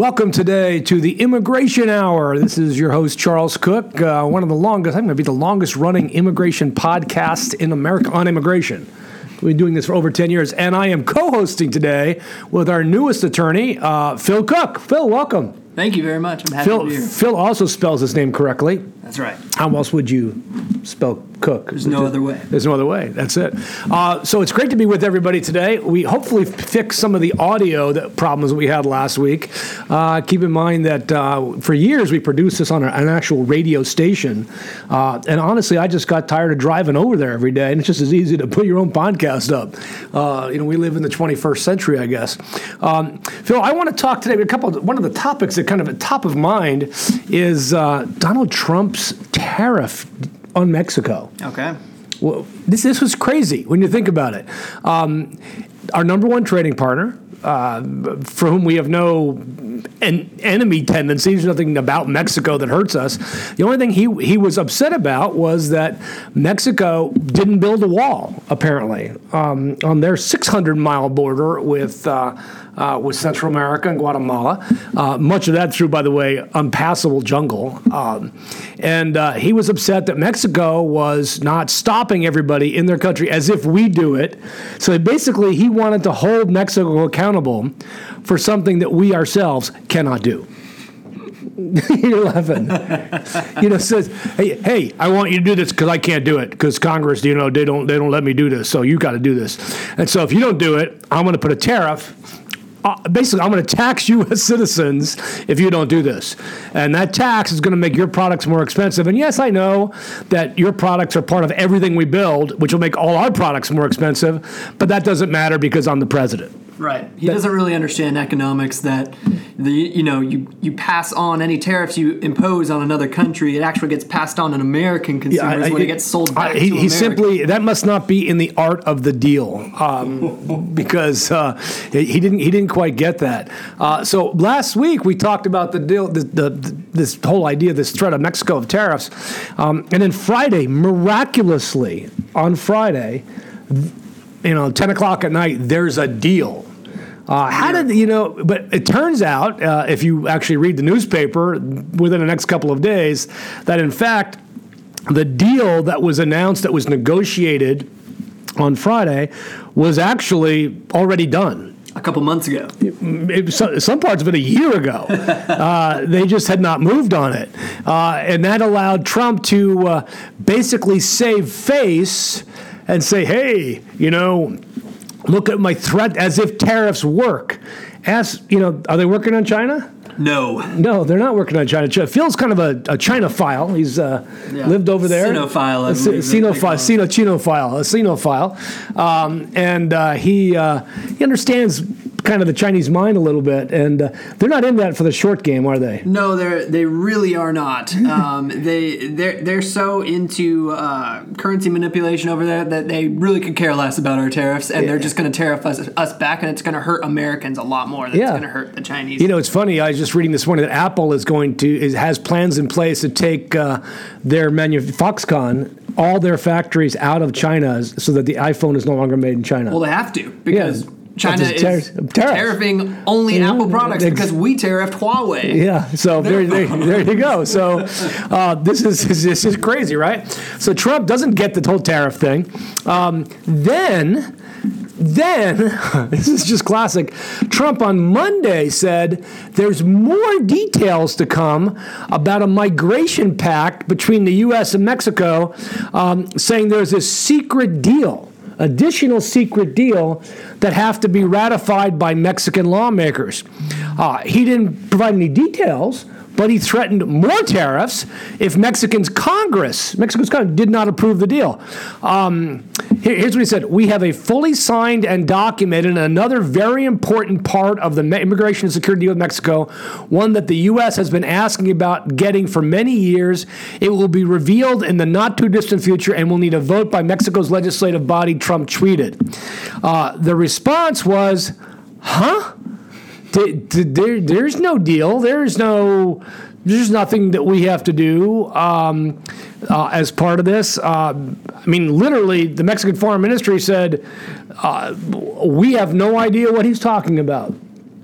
Welcome today to the Immigration Hour. This is your host, Charles Kuck, uh, one of the longest, I'm going to be the longest running immigration podcast in America on immigration. We've been doing this for over 10 years, and I am co hosting today with our newest attorney, uh, Phil Kuck. Phil, welcome. Thank you very much. I'm happy Phil, to be here. Phil also spells his name correctly. That's right. How else would you spell Kuck? There's no other way. There's no other way. That's it. Uh, so it's great to be with everybody today. We hopefully fix some of the audio that problems we had last week. Uh, keep in mind that uh, for years we produced this on an actual radio station, uh, and honestly, I just got tired of driving over there every day, and it's just as easy to put your own podcast up. Uh, you know, we live in the 21st century, I guess. Um, Phil, I want to talk today. A couple. Of, one of the topics that kind of at top of mind is uh, Donald Trump's tariff on Mexico. Okay. Well, this this was crazy when you think about it. Um, our number one trading partner, uh, for whom we have no en- enemy tendencies, nothing about Mexico that hurts us. The only thing he he was upset about was that Mexico didn't build a wall, apparently, um, on their 600 mile border with. Uh, uh, with Central America and Guatemala. Uh, much of that through, by the way, unpassable jungle. Um, and uh, he was upset that Mexico was not stopping everybody in their country as if we do it. So basically, he wanted to hold Mexico accountable for something that we ourselves cannot do. You're laughing. you know, says, "Hey, hey, I want you to do this because I can't do it because Congress, you know, they don't they don't let me do this. So you got to do this. And so if you don't do it, I'm going to put a tariff. Uh, basically, I'm going to tax you as citizens if you don't do this, and that tax is going to make your products more expensive. And yes, I know that your products are part of everything we build, which will make all our products more expensive. But that doesn't matter because I'm the president. Right. He doesn't really understand economics that the you know you you pass on any tariffs you impose on another country. It actually gets passed on on American consumers when it gets sold back I- he, to he simply that must not be in the art of the deal um, because uh, he he didn't he didn't quite get that. Uh, so last week we talked about the deal, the, the, this whole idea, this threat of Mexico of tariffs, um, and then Friday, miraculously on Friday, you know, ten o'clock at night, there's a deal. Uh, how did you know? But it turns out, uh, if you actually read the newspaper within the next couple of days, that in fact, the deal that was announced, that was negotiated on Friday, was actually already done. a couple months ago. It was some, some parts of it a year ago. uh, they just had not moved on it. Uh, and that allowed Trump to uh, basically save face and say, hey, you know, look at my threat as if tariffs work. Ask, you know, are they working on China? No. No, they're not working on China. Ch- Phil's kind of a, a China file. He's uh, Yeah. lived over there. Sinophile, I A believe they- they Sinophile. Sino, Chinophile, a Sinophile. Um, and uh, he, uh, he understands kind of the Chinese mind a little bit. And uh, they're not in that for the short game, are they? No, they they really are not. Um, they they're they're so into uh, currency manipulation over there that they really could care less about our tariffs, and they're just going to tariff us, us back, and it's going to hurt Americans a lot more than Yeah. it's going to hurt the Chinese. You know, it's funny. I was just reading this morning that Apple is going to is, has plans in place to take uh, their manu- Foxconn all their factories out of China so that the iPhone is no longer made in China. well, they have to because Yeah. China is tariff. tariffing only Yeah. Apple products because we tariffed Huawei. Yeah, so there, there, there you go. So uh, this is this is crazy, right? So Trump doesn't get the whole tariff thing. Um, then, then this is just classic. Trump on Monday said there's more details to come about a migration pact between the U.S. and Mexico, um, saying there's a secret deal additional secret deal that have to be ratified by Mexican lawmakers. Uh, he didn't provide any details, but he threatened more tariffs if Mexican's Congress, Mexico's Congress, did not approve the deal. Um, here- here's what he said: We have a fully signed and documented another very important part of the immigration and security deal with Mexico, one that the U.S. has been asking about getting for many years. It will be revealed in the not too distant future, and will need a vote by Mexico's legislative body. Trump tweeted. Uh, the response was, "Huh." Th- th- there, there's no deal. There's no. There's nothing that we have to do um, uh, as part of this. Um I mean, literally, the Mexican Foreign Ministry said, uh, "We have no idea what he's talking about.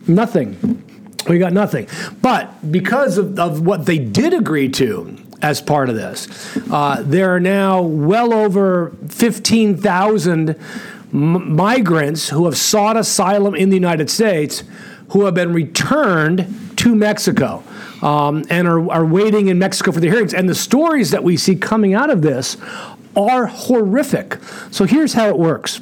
Nothing." We got nothing. But because of, of what they did agree to as part of this, uh, there are now well over 15,000 m- migrants who have sought asylum in the United States who have been returned to Mexico um, and are, are waiting in Mexico for the hearings. And the stories that we see coming out of this are horrific. So here's how it works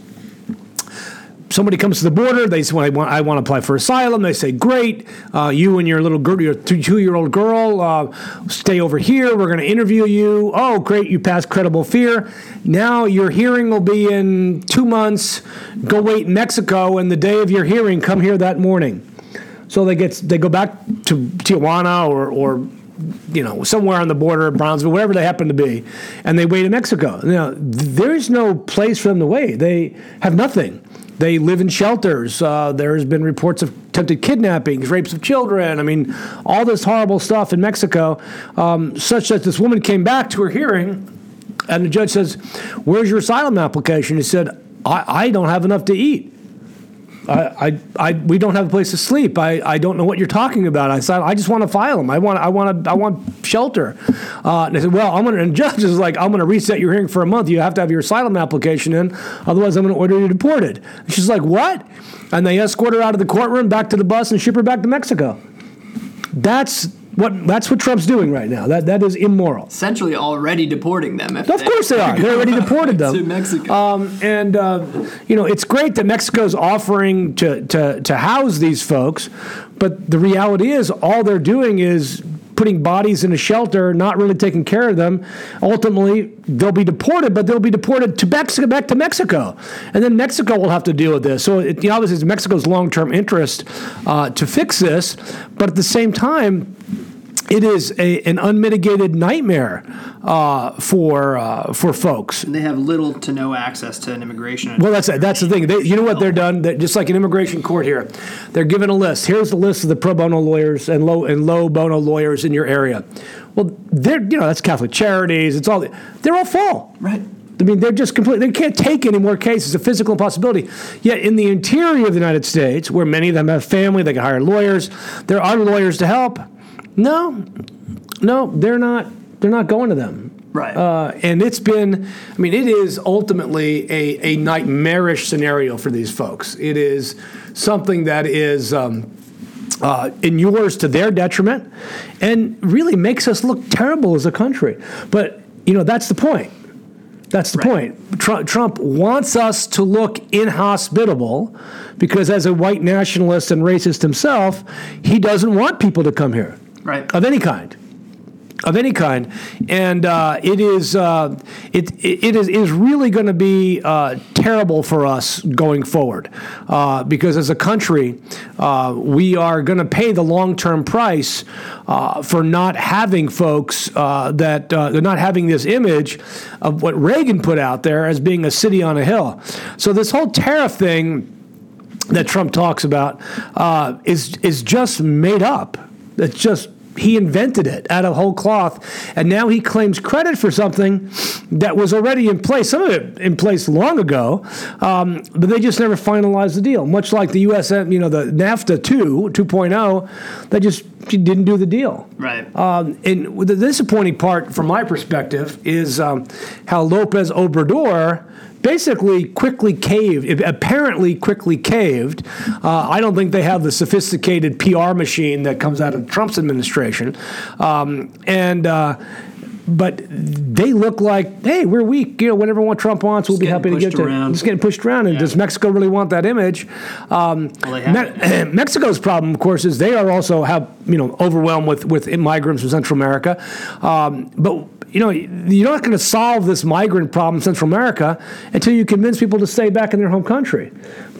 somebody comes to the border. They say, well, I, want, I want to apply for asylum. They say, great. Uh, you and your little girl, your two year old girl, uh, stay over here. We're going to interview you. Oh, great. You passed credible fear. Now your hearing will be in two months. Go wait in Mexico. And the day of your hearing, come here that morning. So they get they go back to Tijuana or, or you know, somewhere on the border, of Brownsville, wherever they happen to be, and they wait in Mexico. Now, there's no place for them to wait. They have nothing. They live in shelters. Uh, there's been reports of attempted kidnappings, rapes of children. I mean, all this horrible stuff in Mexico, um, such that this woman came back to her hearing, and the judge says, Where's your asylum application? He said, I, I don't have enough to eat. I, I, I, we don't have a place to sleep. I, I don't know what you're talking about. I said, I just want to file them. I want, I want, I want shelter. Uh, and I said, well, I'm going to, and judge is like, I'm going to reset your hearing for a month. You have to have your asylum application in. Otherwise, I'm going to order you deported. And she's like, what? And they escort her out of the courtroom, back to the bus, and ship her back to Mexico. That's what that's what Trump's doing right now. That that is immoral. Essentially, already deporting them. of course they are. They're already deported them to Mexico. Um, and uh, you know, it's great that Mexico's offering to, to to house these folks, but the reality is, all they're doing is putting bodies in a shelter, not really taking care of them. Ultimately, they'll be deported, but they'll be deported to Mexico, back to Mexico, and then Mexico will have to deal with this. So, it, you know, obviously, it's Mexico's long-term interest uh, to fix this, but at the same time, it is a, an unmitigated nightmare uh, for uh, for folks. They have little to no access to an immigration. Well, that's that's the thing. They, you know what they're done? They're, just like an immigration court here, they're given a list. Here's the list of the pro bono lawyers and low and low bono lawyers in your area. Well, they're you know that's Catholic Charities. It's all they're all full. Right. I mean, they're just completely, they can't take any more cases. It's a physical impossibility. Yet in the interior of the United States, where many of them have family, they can hire lawyers, there are lawyers to help. No, no, they're not. They're not going to them. Right. Uh, and it's been, I mean, it is ultimately a, a nightmarish scenario for these folks. It is something that is um, uh, inures to their detriment and really makes us look terrible as a country. But, you know, that's the point. That's the Right. point. Trump, Trump wants us to look inhospitable because, as a white nationalist and racist himself, he doesn't want people to come here Right. of any kind of any kind, and uh, it is uh, it, it is is really going to be uh, terrible for us going forward uh, because as a country uh, we are going to pay the long term price uh, for not having folks that they're not having this image of what Reagan put out there as being a city on a hill. So this whole tariff thing that Trump talks about is is just made up. It's just he invented it out of whole cloth, and now he claims credit for something that was already in place. Some of it in place long ago, um, but they just never finalized the deal. Much like the U.S. you know the NAFTA 2 2.0, they just didn't do the deal. Right. Um, and the disappointing part, from my perspective, is um, how Lopez Obrador basically quickly caved, apparently quickly caved. Uh, I don't think they have the sophisticated PR machine that comes out of Trump's administration. Um, and uh, but they look like, hey, we're weak. You know, whatever one Trump wants, we'll be happy to give to. around. Just getting pushed around. And Yeah. does Mexico really want that image? Um, Well, Me- Mexico's problem, of course, is they are also have you know overwhelmed with with migrants from Central America, um, but. You know, you're not going to solve this migrant problem in Central America until you convince people to stay back in their home country.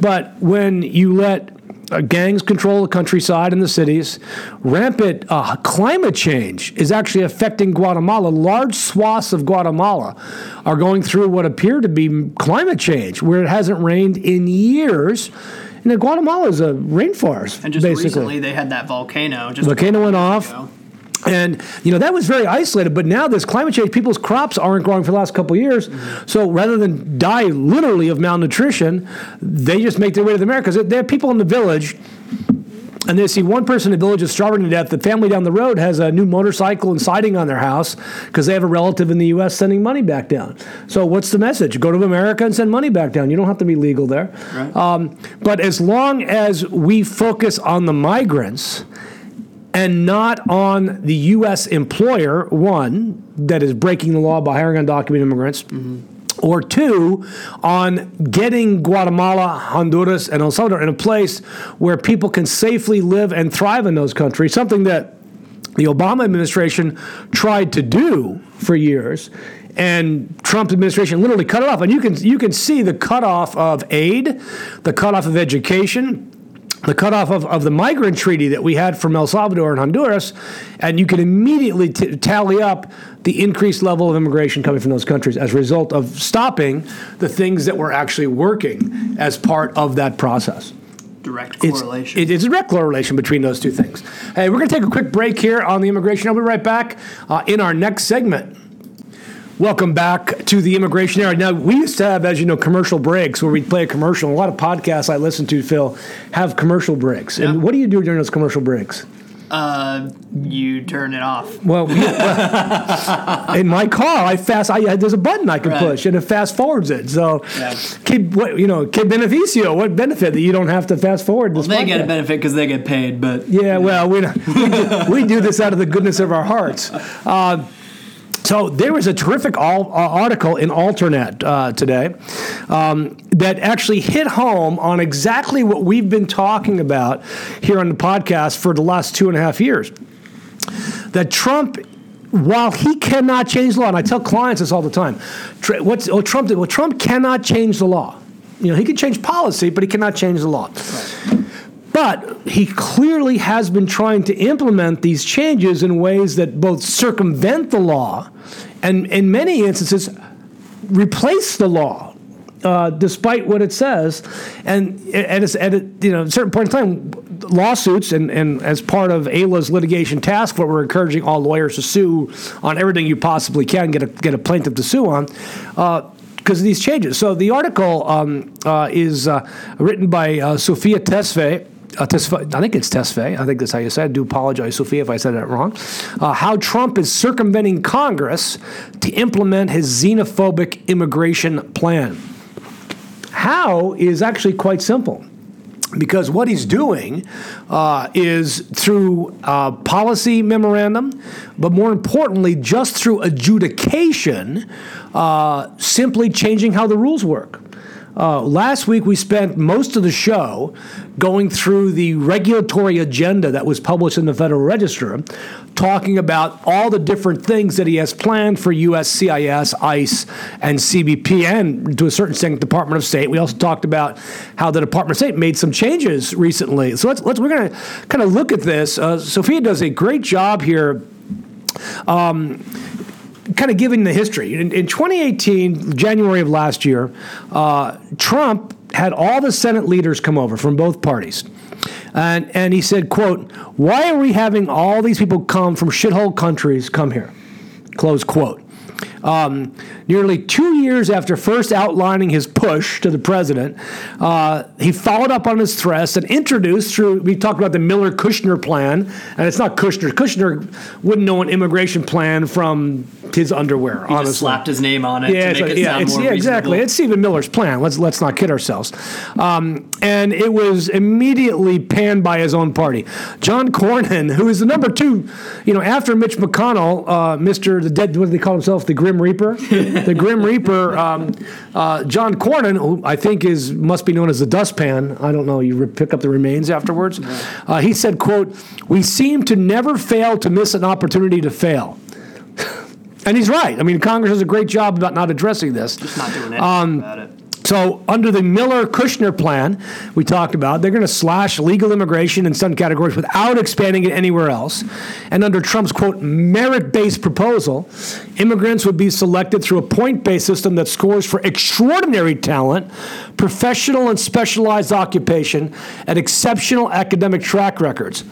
But when you let uh, gangs control the countryside and the cities. Rampant uh, climate change is actually affecting Guatemala. Large swaths of Guatemala are going through what appear to be climate change, where it hasn't rained in years. And Guatemala is a rainforest, And just basically. recently, they had that volcano. Just Volcano went off. ago. And you know that was very isolated, but now this climate change, people's crops aren't growing for the last couple years. So rather than die literally of malnutrition, they just make their way to the Americas. There are people in the village and they see one person in the village is starving to death. The family down the road has a new motorcycle and siding on their house because they have a relative in the U.S. sending money back down. So, what's the message? Go to America and send money back down. You don't have to be legal there. Right. Um, but as long as we focus on the migrants and not on the U.S. employer, one, that is breaking the law by hiring undocumented immigrants. Mm-hmm. Or two, on getting Guatemala, Honduras, and El Salvador in a place where people can safely live and thrive in those countries, something that the Obama administration tried to do for years, and Trump administration literally cut it off. And you can you can see the cutoff of aid, the cutoff of education, the cutoff of, of the migrant treaty that we had from El Salvador and Honduras, and you can immediately t- tally up the increased level of immigration coming from those countries as a result of stopping the things that were actually working as part of that process. Direct It's, correlation. it- it's a direct correlation between those two things. Hey, we're going to take a quick break here on the immigration. I'll be right back uh, in our next segment. Welcome back to the Immigration Hour. Now, we used to have, as you know, commercial breaks where we'd play a commercial. A lot of podcasts I listen to, Phil, have commercial breaks. And what do you do during those commercial breaks? uh, you turn it off. Well, we- well, in my car, I fast. I there's a button I can Right. push, and it fast forwards it. So, Yeah. kid, what you know, kid beneficio. What benefit that you don't have to fast forward this? Well they get a benefit because they get paid, but Yeah, well, we, we, do, we do this out of the goodness of our hearts. Uh, so there was a terrific all, uh, article in Alternet uh, today um, that actually hit home on exactly what we've been talking about here on the podcast for the last two and a half years. That Trump, while he cannot change the law, and I tell clients this all the time, what's oh, Trump did? Well, Trump cannot change the law. You know, he can change policy, but he cannot change the law. But he clearly has been trying to implement these changes in ways that both circumvent the law and, in many instances, replace the law. Uh, despite what it says, and at a, at a you know a certain point in time, lawsuits and, and as part of AILA's litigation task force, we're encouraging all lawyers to sue on everything you possibly can get a get a plaintiff to sue on. because of these changes. So the article um, uh, is uh, written by uh, Sophia Tesfaye. Uh, I think it's Tesfaye. I think that's how you said. it. I do apologize, Sophia, if I said that wrong. Uh, how Trump is circumventing Congress to implement his xenophobic immigration plan. How is actually quite simple because what he's doing uh, is through uh, policy memorandum, but more importantly, just through adjudication, uh, simply changing how the rules work. Uh, last week, we spent most of the show going through the regulatory agenda that was published in the Federal Register, talking about all the different things that he has planned for USCIS, ICE, and CBP, and to a certain extent, Department of State. We also talked about how the Department of State made some changes recently. So let's, let's we're going to kind of look at this. Uh, Sophia does a great job here kind of giving the history. In, in 2018, January of last year, uh, Trump had all the Senate leaders come over from both parties. And, and he said, quote, why are we having all these people come from shithole countries come here? Close quote. Um, nearly two years after first outlining his push to the president, uh, he followed up on his threats and introduced through, we talked about the Miller Kushner plan, and it's not Kushner. Kushner wouldn't know an immigration plan from his underwear, He honestly. just slapped his name on it Yeah, to make like- it yeah, sound more yeah, exactly. It's Stephen Miller's plan. Let's let's not kid ourselves. Um, and it was immediately panned by his own party. John Cornyn, who is the number two, you know, after Mitch McConnell, uh, Mister the dead, what do they call himself, the Grim Reaper, the Grim Reaper. Um, uh, John Cornyn, who I think is must be known as the dustpan. I don't know. You pick up the remains afterwards. Uh, he said, "quote We seem to never fail to miss an opportunity to fail." And he's right. I mean, Congress does a great job about not addressing this. Just not doing anything Um, about it. So, under the Miller Kushner plan we talked about, they're going to slash legal immigration in some categories without expanding it anywhere else. And under Trump's quote, merit based proposal, immigrants would be selected through a point based system that scores for extraordinary talent, professional and specialized occupation, and exceptional academic track records.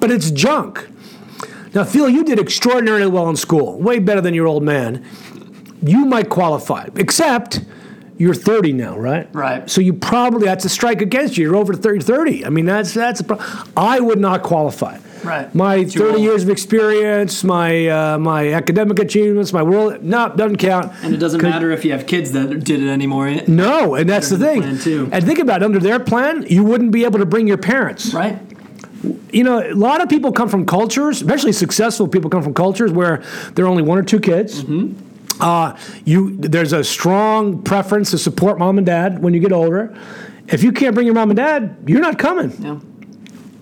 But it's junk. Now, Phil, you did extraordinarily well in school, way better than your old man. You might qualify, except you're 30 now, right? Right. So you probably that's a strike against you. You're over 30. 30. I mean, that's that's a pro- I would not qualify. Right. My Too 30 old. years of experience, my uh, my academic achievements, my world, no, doesn't count. And it doesn't matter if you have kids that did it anymore, No, and that's the the thing. too. And think about it, under their plan, you wouldn't be able to bring your parents. right? You know, a lot of people come from cultures, especially successful people come from cultures where there are only one or two kids. Mm-hmm. Uh, you there's a strong preference to support mom and dad when you get older. If you can't bring your mom and dad, you're not coming. Yeah.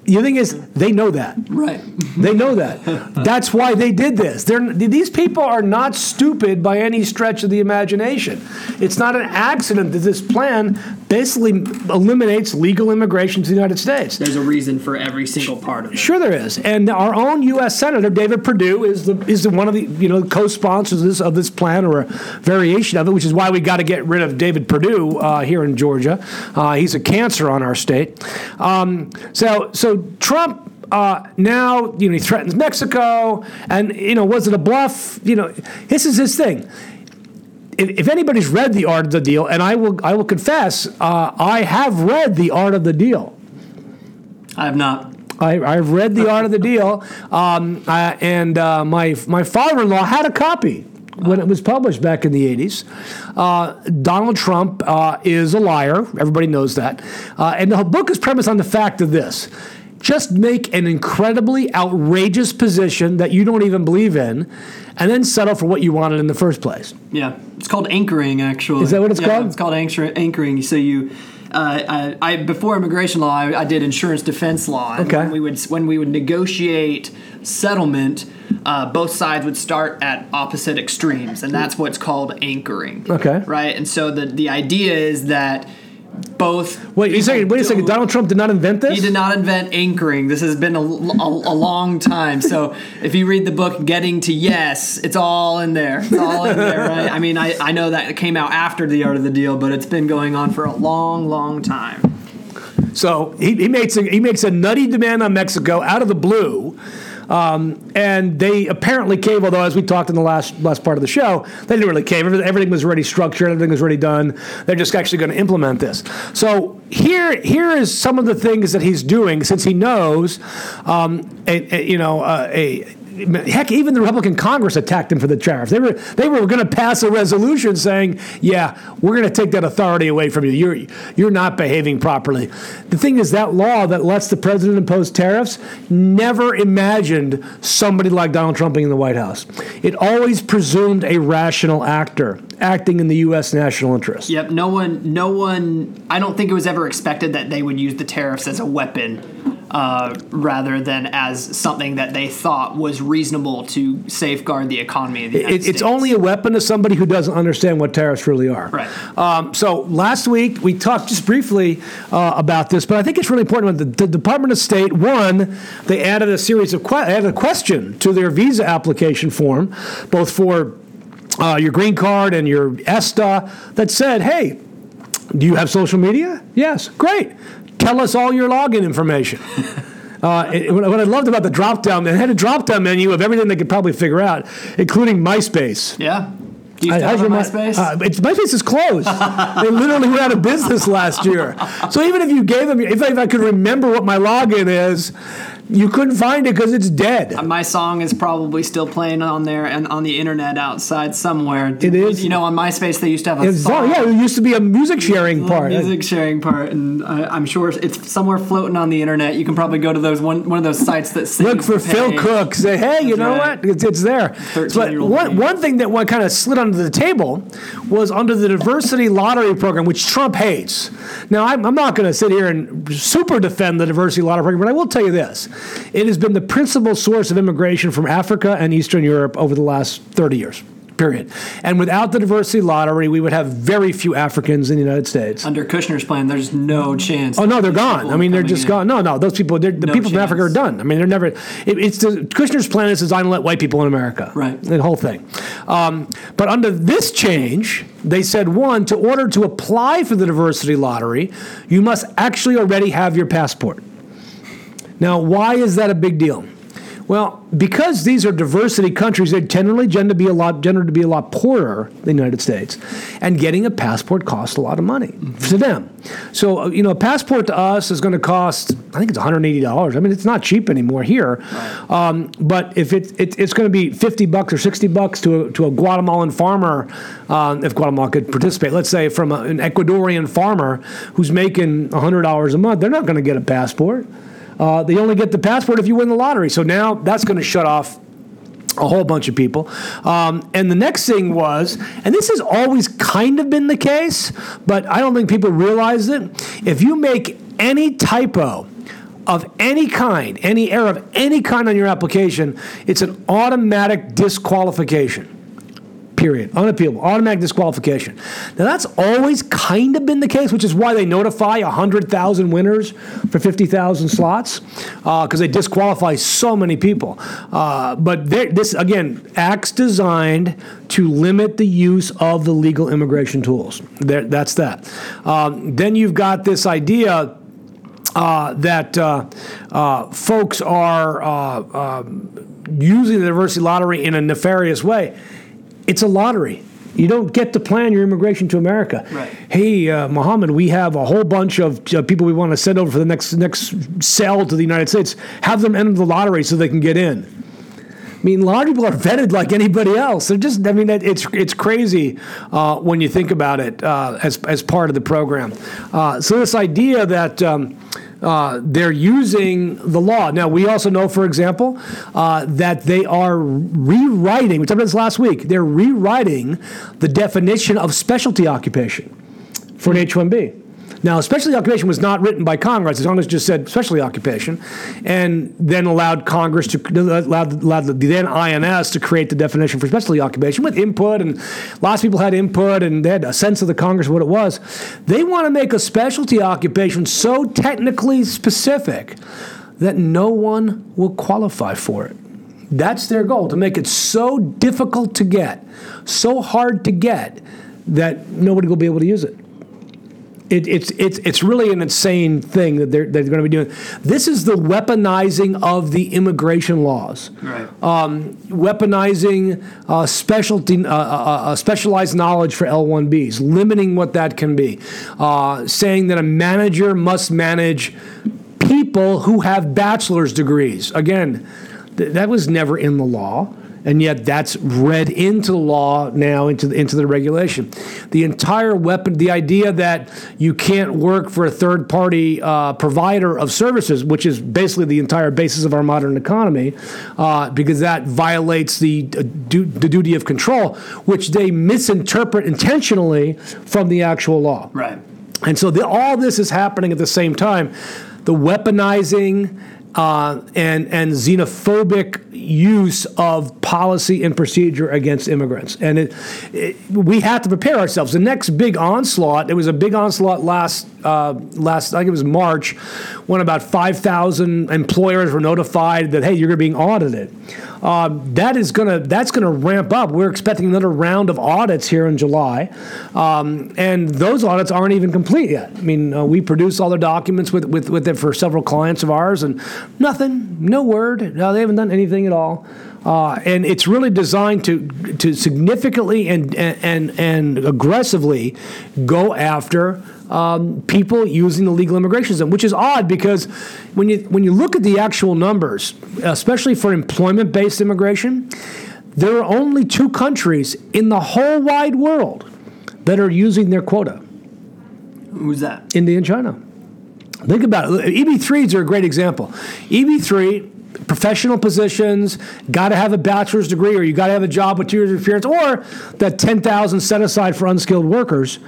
The thing is, they know that. Right. They know that. That's why they did this. They're, these people are not stupid by any stretch of the imagination. It's not an accident that this plan basically eliminates legal immigration to the United States. There's a reason for every single part of it. Sure, there is, and our own U.S. Senator David Perdue is the is the one of the you know co-sponsors of this of this plan or a variation of it, which is why we got to get rid of David Perdue uh, here in Georgia. Uh, he's a cancer on our state. Um, so so Trump. Uh, now you know he threatens Mexico, and you know was it a bluff? You know this is his thing. If, if anybody's read the art of the deal, and I will I will confess, uh, I have read the art of the deal. I have not. I, I've read the art of the deal, um, uh, and uh, my my father-in-law had a copy when it was published back in the '80s. Uh, Donald Trump uh, is a liar. Everybody knows that, uh, and the book is premised on the fact of this: just make an incredibly outrageous position that you don't even believe in, and then settle for what you wanted in the first place. Yeah, it's called anchoring. Actually, Is that what it's Yeah, called? It's called anchor- anchoring. So you, uh, I, I before immigration law, I, I did insurance defense law. And Okay. When we would when we would negotiate settlement, uh, both sides would start at opposite extremes, and that's what's called anchoring. Okay. Right, and so the the idea is that both. Wait, you second. Wait a second. Donald Trump did not invent this. He did not invent anchoring. This has been a, a, a long time. So if you read the book Getting to Yes, it's all in there. It's all in there, right? I mean, I, I know that it came out after The Art of the Deal, but it's been going on for a long, long time. So he, he makes a, he makes a nutty demand on Mexico out of the blue, um, and they apparently cave. Although, as we talked in the last last part of the show, they didn't really cave. Everything, was already structured. Everything was already done. They're just actually going to implement this. So here here is some of the things that he's doing since he knows, um, a, a- you know, uh, a. Heck, even the Republican Congress attacked him for the tariff. They were they were going to pass a resolution saying, "Yeah, we're going to take that authority away from you. You're you're not behaving properly." The thing is, that law that lets the president impose tariffs never imagined somebody like Donald Trump being in the White House. It always presumed a rational actor acting in the U.S. national interest. Yep, no one, no one. I don't think it was ever expected that they would use the tariffs as a weapon, uh, rather than as something that they thought was reasonable to safeguard the economy of the United It, it's States. only a weapon to somebody who doesn't understand what tariffs really are. Right. Um, so last week we talked just briefly uh, about this, but I think it's really important. The, the Department of State, one, they added a series of que- added a question to their visa application form, both for uh, your green card and your ESTA, that said, "Hey, do you have social media? Yes, great. Tell us all your login information." Uh, it- what I loved about the drop down, it had a drop down menu of everything they could probably figure out, including MySpace. Yeah. Do you still have MySpace? Uh, MySpace is closed. they literally went out of business last year. So even if you gave them, if I, if I could remember what my login is, you couldn't find it because it's dead. Uh, my song is probably still playing on there and on the internet outside somewhere. It is? You know, on MySpace they used to have a song. yeah, it used to be a music sharing part. music sharing part, and I, I'm sure it's somewhere floating on the internet. You can probably go to those one one of those sites that Look for Phil. Kuck. Say, hey, you That's know right. what? It's, it's there. But one, one thing that one kind of slid under the table was under the diversity lottery program, which Trump hates. Now, I'm, I'm not going to sit here and super defend the diversity lottery program, but I will tell you this: it has been the principal source of immigration from Africa and Eastern Europe over the last 30 years. Period. And without the diversity lottery, we would have very few Africans in the United States. Under Kushner's plan, there's no chance. Oh no, they're gone. I mean, they're just in. gone. No, no, those people, the No people from Africa are done. I mean, they're never. It, it's the Kushner's plan is designed to let white people in America. Right. The whole thing. Um, but under this change, they said one to order to apply for the diversity lottery, you must actually already have your passport. Now, why is that a big deal? Well, because these are diversity countries, they generally tend to be a lot tend to be a lot poorer than the United States, and getting a passport costs a lot of money to them. So uh, you know, a passport to us is going to cost I think it's 180 dollars. I mean, it's not cheap anymore here. Um, but if it, it it's going to be 50 bucks or 60 bucks to a, to a Guatemalan farmer, um, if Guatemala could participate, let's say from a, an Ecuadorian farmer who's making 100 dollars a month, they're not going to get a passport. Uh, they only get the passport if you win the lottery. So now that's going to shut off a whole bunch of people. Um, and the next thing was, and this has always kind of been the case, but I don't think people realize it. If you make any typo, of any kind, any error of any kind on your application, it's an automatic disqualification period. Unappealable, automatic disqualification. Now that's always kind of been the case, which is why they notify 100,000 winners for 50,000 slots, because uh, they disqualify so many people. Uh, but this, again, acts designed to limit the use of the legal immigration tools. There, that's that. Um, then you've got this idea. Uh, that uh, uh, folks are uh, um, using the diversity lottery in a nefarious way it's a lottery. You don't get to plan your immigration to America. Right. Hey, uh, Mohammed, we have a whole bunch of uh, people we want to send over for the next next sale to the United States. Have them enter the lottery so they can get in. I mean, a lot of people are vetted like anybody else. They're just, I mean, it's it's crazy uh, when you think about it uh, as as part of the program. Uh, so this idea that. Um, uh, they're using the law. Now, we also know, for example, uh, that they are rewriting, we talked about this last week, they're rewriting the definition of specialty occupation for an H 1B. Now, specialty occupation was not written by Congress. Congress just said specialty occupation, and then allowed Congress to allowed, allowed the then INS to create the definition for specialty occupation with input, and lots of people had input, and they had a sense of the Congress of what it was. They want to make a specialty occupation so technically specific that no one will qualify for it. That's their goal to make it so difficult to get, so hard to get that nobody will be able to use it it, it's it's it's really an insane thing that they're they're going to be doing. This is the weaponizing of the immigration laws. Right. Um, weaponizing uh, specialty uh, uh, uh specialized knowledge for L1Bs, limiting what that can be, uh, saying that a manager must manage people who have bachelor's degrees. Again, th- that was never in the law and yet that's read into the law now into the, into the regulation. The entire weapon, the idea that you can't work for a third party uh, provider of services, which is basically the entire basis of our modern economy, uh, because that violates the, uh, du- the duty of control, which they misinterpret intentionally from the actual law. Right. And so the, all this is happening at the same time. The weaponizing uh, and and xenophobic use of policy and procedure against immigrants. And it, it, we have to prepare ourselves. The next big onslaught. There was a big onslaught last uh, last I think it was March, when about five thousand employers were notified that hey, you're being audited. Uh, that is gonna that's gonna ramp up. We're expecting another round of audits here in July, um, and those audits aren't even complete yet. I mean, uh, we produce all the documents with with with it for several clients of ours, and nothing, no word. No, they haven't done anything at all. Uh, and it's really designed to to significantly and and and aggressively go after um, people using the legal immigration system, which is odd because when you when you look at the actual numbers, especially for employment-based immigration, there are only two countries in the whole wide world that are using their quota. Who's that? India and China. Think about it. EB3s are a great example. EB3 professional positions, got to have a bachelor's degree, or you got to have a job with two years of experience, or that 10,000 set aside for unskilled workers.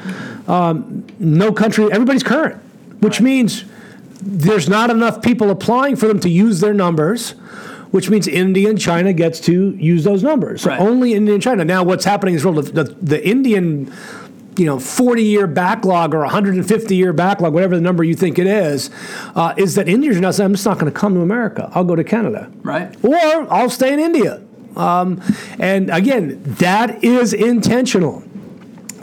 Um, no country, everybody's current, which right. means there's not enough people applying for them to use their numbers. Which means India and China gets to use those numbers. So only India and China. Now, what's happening is the, the, the Indian you know 40 year backlog or 150 year backlog, whatever the number you think it is, uh, is that Indians are not saying, I'm just not going to come to America. I'll go to Canada. Right. Or I'll stay in India. Um, and again, that is intentional.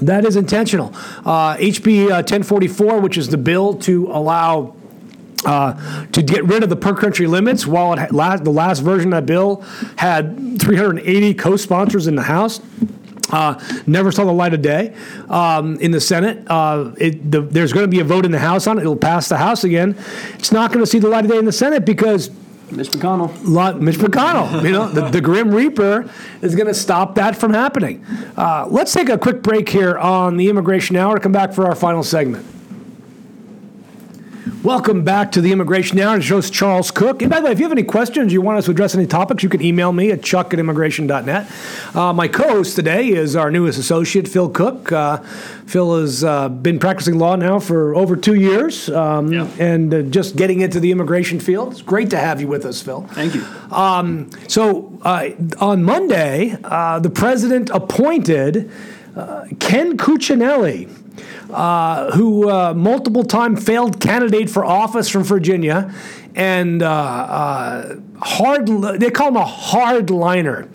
That is intentional. Uh, HB uh, 1044, which is the bill to allow uh, to get rid of the per country limits. While it the last version of that bill had 380 co-sponsors in the House. Uh, never saw the light of day um, in the Senate. Uh, it, the, there's going to be a vote in the House on it. It'll pass the House again. It's not going to see the light of day in the Senate because Mitch McConnell. lot, Mitch McConnell, you know, the, the Grim Reaper is going to stop that from happening. Uh, let's take a quick break here on the Immigration Hour to come back for our final segment. Welcome back to the Immigration Hour. It's host Charles Kuck. And by the way, if you have any questions, you want us to address any topics, you can email me at chuck at immigration.net. Uh, my co host today is our newest associate, Phil Kuck. Uh, Phil has uh, been practicing law now for over two years um, Yeah. and uh, just getting into the immigration field. It's great to have you with us, Phil. Thank you. Um, so uh, on Monday, uh, the president appointed uh, Ken Cuccinelli, uh, who uh, multiple time failed candidate for office from Virginia, and uh, uh, hard. They call him a hardliner.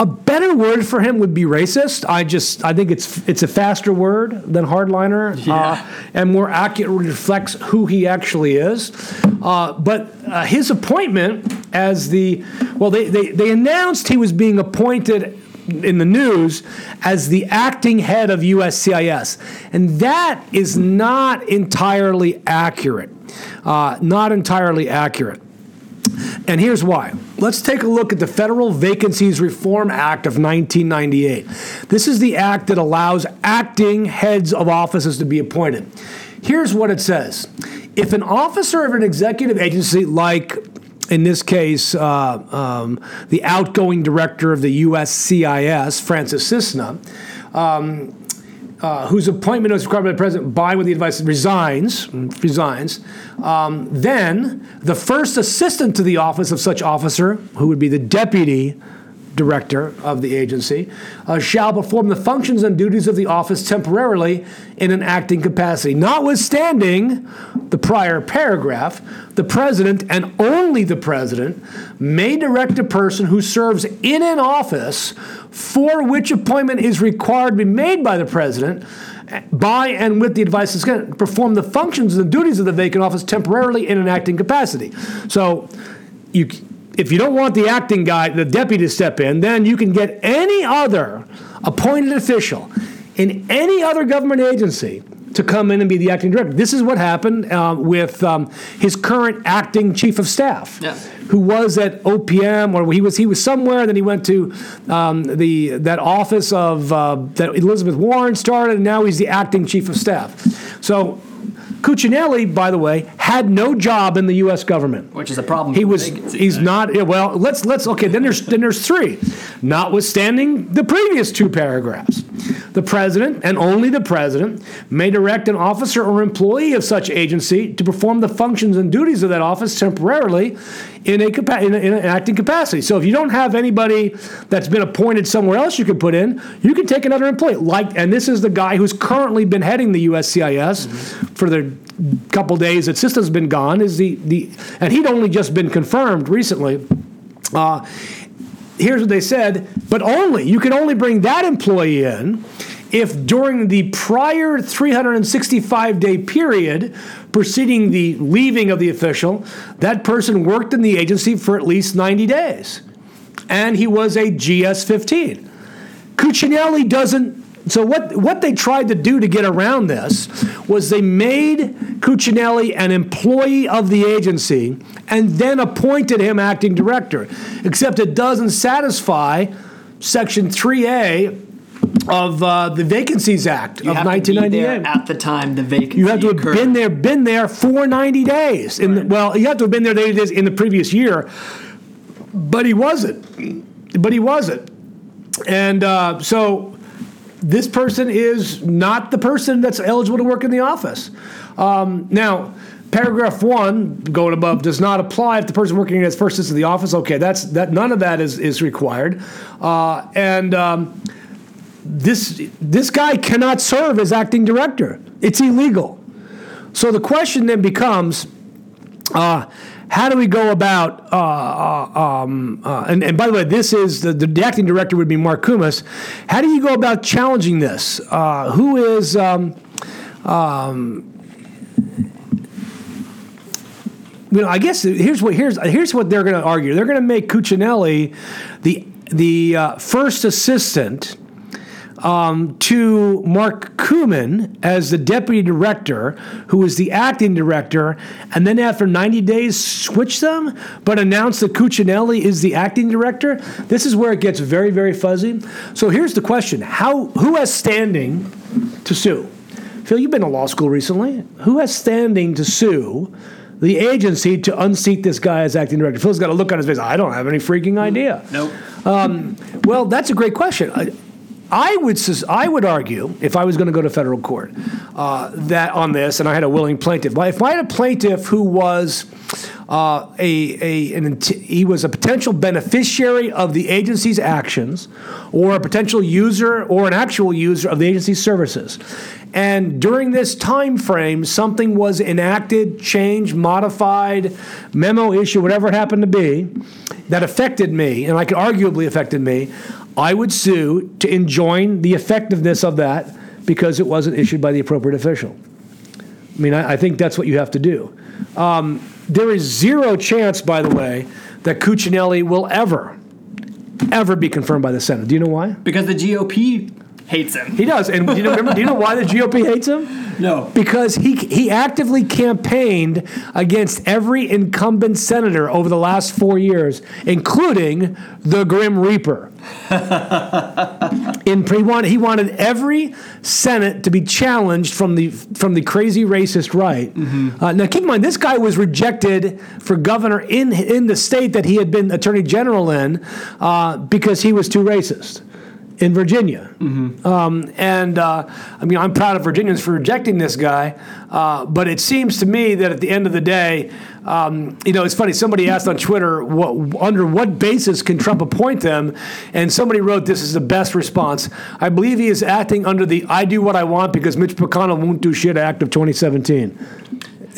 A better word for him would be racist. I just I think it's it's a faster word than hardliner, Yeah. uh, and more accurately reflects who he actually is. Uh, but uh, his appointment as the well, they, they they announced he was being appointed in the news as the acting head of USCIS, and that is not entirely accurate. Uh, not entirely accurate. And here's why. Let's take a look at the Federal Vacancies Reform Act of 1998. This is the act that allows acting heads of offices to be appointed. Here's what it says If an officer of an executive agency, like in this case, uh, um, the outgoing director of the USCIS, Francis Cissna, uh, whose appointment was required by the president by with the advice resigns resigns um, then the first assistant to the office of such officer who would be the deputy director of the agency uh, shall perform the functions and duties of the office temporarily in an acting capacity notwithstanding the prior paragraph. The president and only the president may direct a person who serves in an office for which appointment is required to be made by the president by and with the advice of the perform the functions and the duties of the vacant office temporarily in an acting capacity. So you if you don't want the acting guy the deputy to step in then you can get any other appointed official in any other government agency to come in and be the acting director. This is what happened uh, with um, his current acting chief of staff, Yeah. who was at OPM or he was he was somewhere. And then he went to um, the that office of uh, that Elizabeth Warren started, and now he's the acting chief of staff. So. Cuccinelli, by the way, had no job in the U.S. government. Which is a problem. He was he's right? not. yeah, Well, let's let's. Okay, then there's then there's three. Notwithstanding the previous two paragraphs, the president and only the president may direct an officer or employee of such agency to perform the functions and duties of that office temporarily in a, in, a, in an acting capacity. So if you don't have anybody that's been appointed somewhere else, you can put in. You can take another employee. Like, and this is the guy who's currently been heading the USCIS for the couple days that Cissna's been gone. Is the the and he'd only just been confirmed recently. Uh, here's what they said, but only you can only bring that employee in if during the prior 365 day period preceding the leaving of the official, that person worked in the agency for at least 90 days. And he was a GS 15. Cuccinelli doesn't. So what what they tried to do to get around this was they made Cuccinelli an employee of the agency and then appointed him acting director. Except it doesn't satisfy Section 3A of uh, the Vacancies Act You of have to be 1998. there at the time the vacancy You have to have occurred. been there, been there for 90 days. In the, well, you have to have been there 90 days in the previous year, but he wasn't. But he wasn't. And uh, so this person is not the person that's eligible to work in the office. Um, now, paragraph one, going above, does not apply if the person working as first assistant in the office. Okay, that's that. None of that is is required. Uh, and um, this this guy cannot serve as acting director. It's illegal. So the question then becomes, uh, how do we go about? Uh, uh, um, uh, and, and by the way, this is the, the acting director would be Mark Koumans. How do you go about challenging this? Uh, who is? Um, um, you know, I guess here's what here's here's what they're going to argue. They're going to make Cuccinelli the the uh, first assistant um, to Mark Koumans as the deputy director, who was the acting director, and then after 90 days switch them, but announce that Cuccinelli is the acting director. This is where it gets very, very fuzzy. So here's the question: How who has standing to sue? Phil, you've been to law school recently. Who has standing to sue? The agency to unseat this guy as acting director. Phil's got a look on his face. I don't have any freaking idea. Nope. Um, well, that's a great question. I, I would I would argue if I was going to go to federal court uh, that on this, and I had a willing plaintiff. If I had a plaintiff who was uh, a, a an, he was a potential beneficiary of the agency's actions, or a potential user or an actual user of the agency's services, and during this time frame, something was enacted, changed, modified, memo issue, whatever it happened to be, that affected me, and I could arguably affected me. I would sue to enjoin the effectiveness of that because it wasn't issued by the appropriate official. I mean, I, I think that's what you have to do. Um, there is zero chance, by the way, that Cuccinelli will ever, ever be confirmed by the Senate. Do you know why? Because the GOP hates him. He does. And do you know, remember, do you know why the GOP hates him? No. Because he, he actively campaigned against every incumbent senator over the last four years, including the Grim Reaper. In he wanted, he wanted every Senate to be challenged from the from the crazy racist right. Uh, now, keep in mind, this guy was rejected for governor in in the state that he had been attorney general in uh, because he was too racist in Virginia. Um, and uh, I mean, I'm proud of Virginians for rejecting this guy, uh, but it seems to me that at the end of the day, um, you know, it's funny. Somebody asked on Twitter, what, under what basis can Trump appoint them? And somebody wrote, "This is the best response." I believe he is acting under the "I do what I want because Mitch McConnell won't do shit" Act of 2017.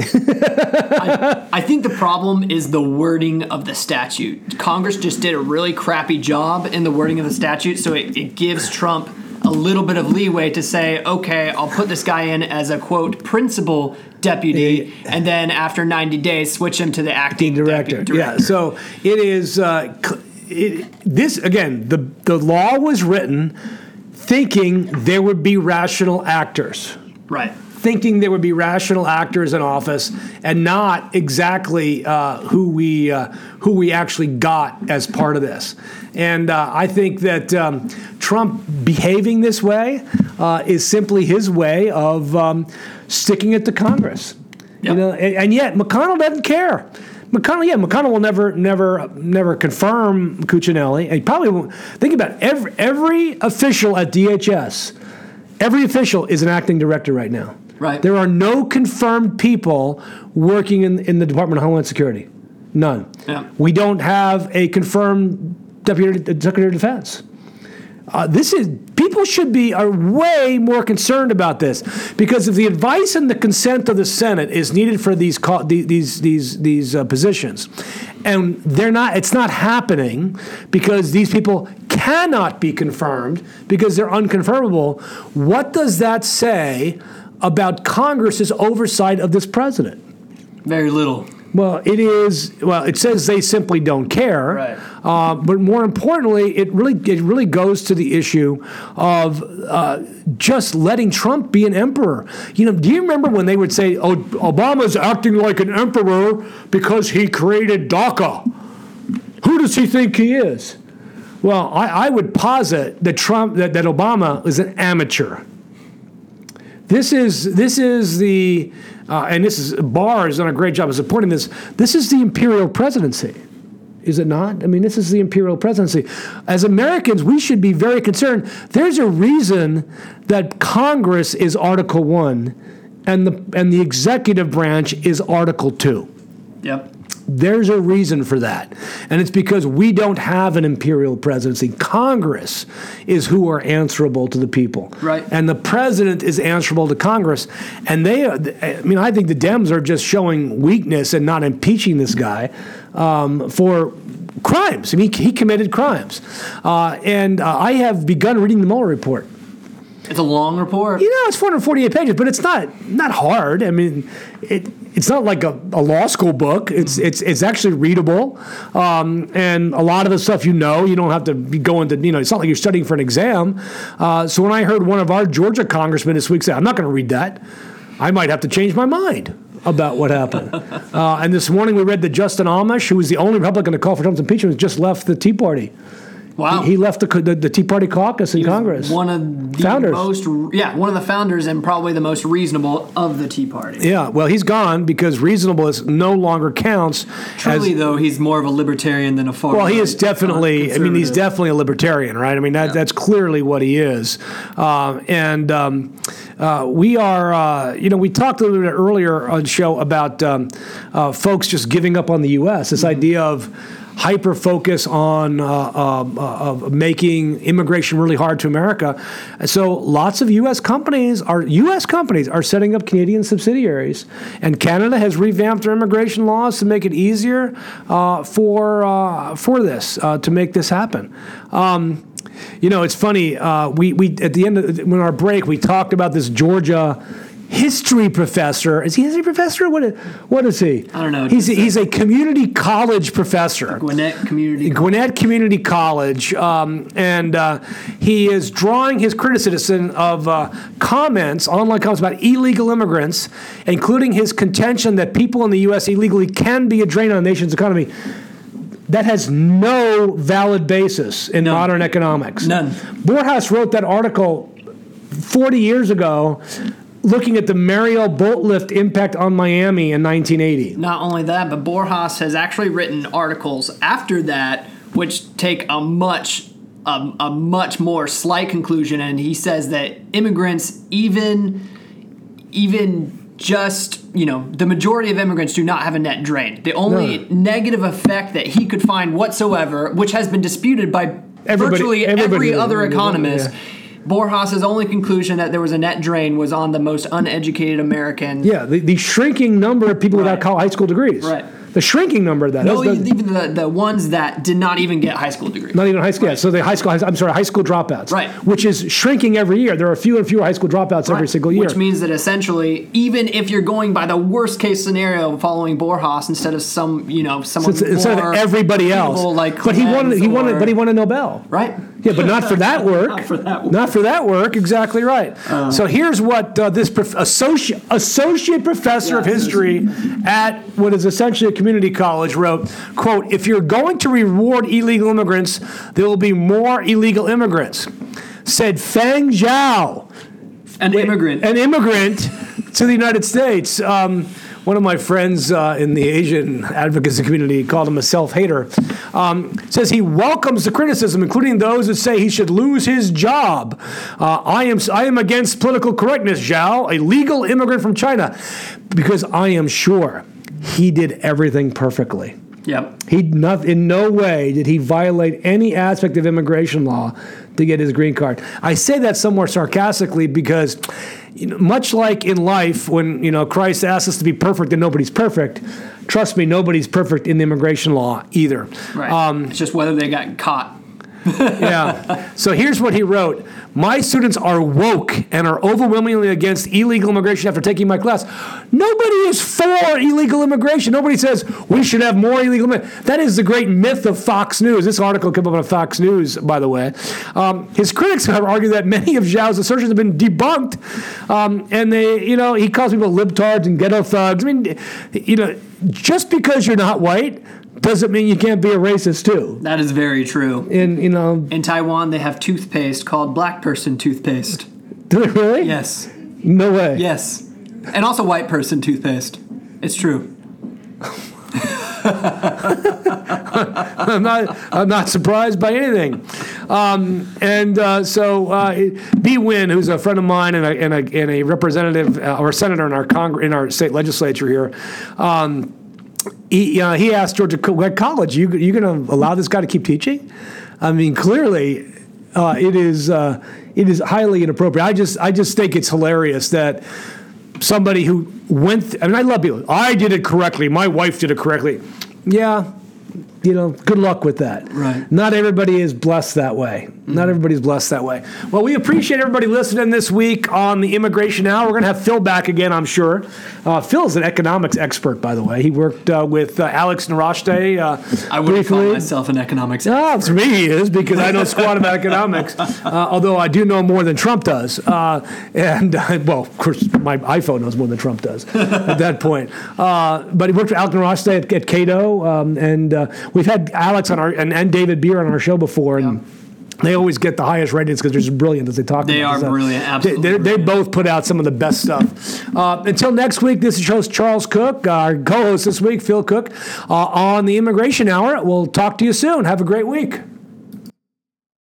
I think the problem is the wording of the statute. Congress just did a really crappy job in the wording of the statute, so it, it gives Trump a little bit of leeway to say, okay, I'll put this guy in as a quote principal deputy, and then after 90 days, switch him to the acting director. deputy Yeah. So it is. Uh, cl- it, this again. The the law was written thinking there would be rational actors. Right. Thinking there would be rational actors in office, and not exactly uh, who we uh, who we actually got as part of this. And uh, I think that um, Trump behaving this way uh, is simply his way of um, sticking it to Congress. You know, and, and yet McConnell doesn't care. McConnell, yeah, McConnell will never, never, never confirm Cuccinelli. And he probably won't. Think about it. every every official at DHS. Every official is an acting director right now. Right. There are no confirmed people working in, in the Department of Homeland Security. None. Yeah. We don't have a confirmed Deputy Secretary of Defense. Uh, this is people should be are way more concerned about this because if the advice and the consent of the Senate is needed for these co- these these these uh, positions, and they're not, it's not happening because these people cannot be confirmed because they're unconfirmable. What does that say about Congress's oversight of this president? Very little. Well, it is. Well, it says they simply don't care. Right. Uh, but more importantly, it really it really goes to the issue of uh, just letting Trump be an emperor. You know, do you remember when they would say, "Oh, Obama's acting like an emperor because he created DACA"? Who does he think he is? Well, I, I would posit that Trump that, that Obama is an amateur. This is this is the uh, and this is Barr has done a great job of supporting this. This is the imperial presidency, is it not? I mean, this is the imperial presidency. As Americans, we should be very concerned. There's a reason that Congress is Article One, and the and the executive branch is Article Two. Yep. There's a reason for that. And it's because we don't have an imperial presidency. Congress is who are answerable to the people. Right. And the president is answerable to Congress. And they, I mean, I think the Dems are just showing weakness and not impeaching this guy um, for crimes. I mean, he committed crimes. Uh, and uh, I have begun reading the Mueller report. It's a long report. You know, it's 448 pages, but it's not not hard. I mean, it it's not like a, a law school book. It's it's it's actually readable, um, and a lot of the stuff you know. You don't have to be going to you know. It's not like you're studying for an exam. Uh, so when I heard one of our Georgia congressmen this week say, "I'm not going to read that," I might have to change my mind about what happened. uh, and this morning we read that Justin Amash, who was the only Republican to call for Trump's impeachment, just left the Tea Party. Wow. He left the, the, the Tea Party caucus in Congress. One of the Founders. most, yeah, one of the founders and probably the most reasonable of the Tea Party. Yeah, well, he's gone because reasonableness no longer counts. Truly, as, though, he's more of a libertarian than a far. well, he is definitely. I mean, he's definitely a libertarian, right? I mean, that, that's clearly what he is. Uh, and um, uh, we are, uh, you know, we talked a little bit earlier on the show about um, uh, folks just giving up on the U.S. This idea of hyper focus on uh, um, uh, making immigration really hard to America. So lots of U.S. companies are U.S. companies are setting up Canadian subsidiaries, and Canada has revamped their immigration laws to make it easier uh, for uh, for this uh, to make this happen. Um, you know, it's funny. Uh, we we at the end of when our break, we talked about this Georgia history professor. Is he a history professor? What is, what is he? I don't know. He's a, he's a community college professor. Gwinnett Community. Gwinnett Community College, um, and uh, he is drawing his criticism of uh, comments, online comments about illegal immigrants, including his contention that people in the U.S. illegally can be a drain on the nation's economy. That has no valid basis in None. modern economics. None. Borjas wrote that article 40 years ago looking at the Mariel boat lift impact on Miami in 1980. Not only that, but Borjas has actually written articles after that, which take a much a, a much more slight conclusion, and he says that immigrants, even even just you know the majority of immigrants do not have a net drain. The only No. negative effect that he could find whatsoever, which has been disputed by Everybody- virtually everybody- every other yeah. Economist. Borjas' only conclusion that there was a net drain was on the most uneducated American. Yeah, the, the shrinking number of people without Right. col- high school degrees. Right. The shrinking number of that. No, the- even the, the ones that did not even get high school degrees. not even high school. Yeah, so the high school, I'm sorry, high school dropouts. Right. Which is shrinking every year. There are fewer and fewer high school dropouts every single year. Which means that essentially, even if you're going by the worst case scenario, following Borjas instead of some, you know, someone Instead- instead of everybody else. like but he wanted, he wanted, but he won a Nobel. right. Yeah, but not for that work. Not for that work. Not for that work. Exactly right. so here's what uh, this prof- associate associate professor of history at what is essentially a community college wrote, "quote If you're going to reward illegal immigrants, there will be more illegal immigrants," said Fang Zhao, An immigrant. an immigrant to the United States. Um, one of my friends uh, in the Asian advocacy community called him a self-hater. Um, says he welcomes the criticism, including those that say he should lose his job. Uh, I am I am against political correctness, Zhao, a legal immigrant from China, because I am sure he did everything perfectly. yep. He not in no way did he violate any aspect of immigration law to get his green card. I say that somewhat sarcastically because, you know, much like in life, when you know Christ asks us to be perfect and nobody's perfect, trust me, nobody's perfect in the immigration law either. Right. Um, it's just whether they got caught. yeah. So here's what he wrote My students are woke and are overwhelmingly against illegal immigration after taking my class. Nobody is for illegal immigration. Nobody says we should have more illegal. That is the great myth of Fox News. This article came up on Fox News, by the way. Um, his critics have argued that many of Zhao's assertions have been debunked. Um, and they, you know, he calls people libtards and ghetto thugs. I mean, you know, just because you're not white doesn't mean you can't be a racist too. That is very true. And, you know, In Taiwan, they have toothpaste called black person toothpaste. do they really? Yes. No way. Yes. And also white person toothpaste. It's true. I'm not. I'm not surprised by anything. Um, and uh, so, uh, Bee Nguyen, who's a friend of mine and a, and a, and a representative uh, or senator in our Congre- in our state legislature here. Um, he, uh, he asked Georgia what college, you you going to allow this guy to keep teaching? I mean, clearly, uh, it is uh, it is highly inappropriate. I just I just think it's hilarious that somebody who went. Th- I mean, I love people. I did it correctly. My wife did it correctly. Yeah, you know, good luck with that. Right. Not everybody is blessed that way. Not everybody's blessed that way. Well, we appreciate everybody listening this week on the Immigration Hour. We're going to have Phil back again, I'm sure. Uh, Phil's an economics expert, by the way. He worked uh, with uh, Alex Nowrasteh uh, I wouldn't call myself an economics. Ah, for me, he is because I know squat about economics. Uh, although I do know more than Trump does, uh, and uh, well, of course, my iPhone knows more than Trump does at that point. Uh, but he worked for Alex Nowrasteh at, at Cato, um, and uh, we've had Alex on our and, and David Bier on our show before, and. They always get the highest ratings because they're just brilliant as they talk. They about are stuff. brilliant, absolutely They, they both put out some of the best stuff. Uh, until next week, this is your host Charles Kuck, our co-host this week, Phil Kuck, uh, on the Immigration Hour. We'll talk to you soon. Have a great week.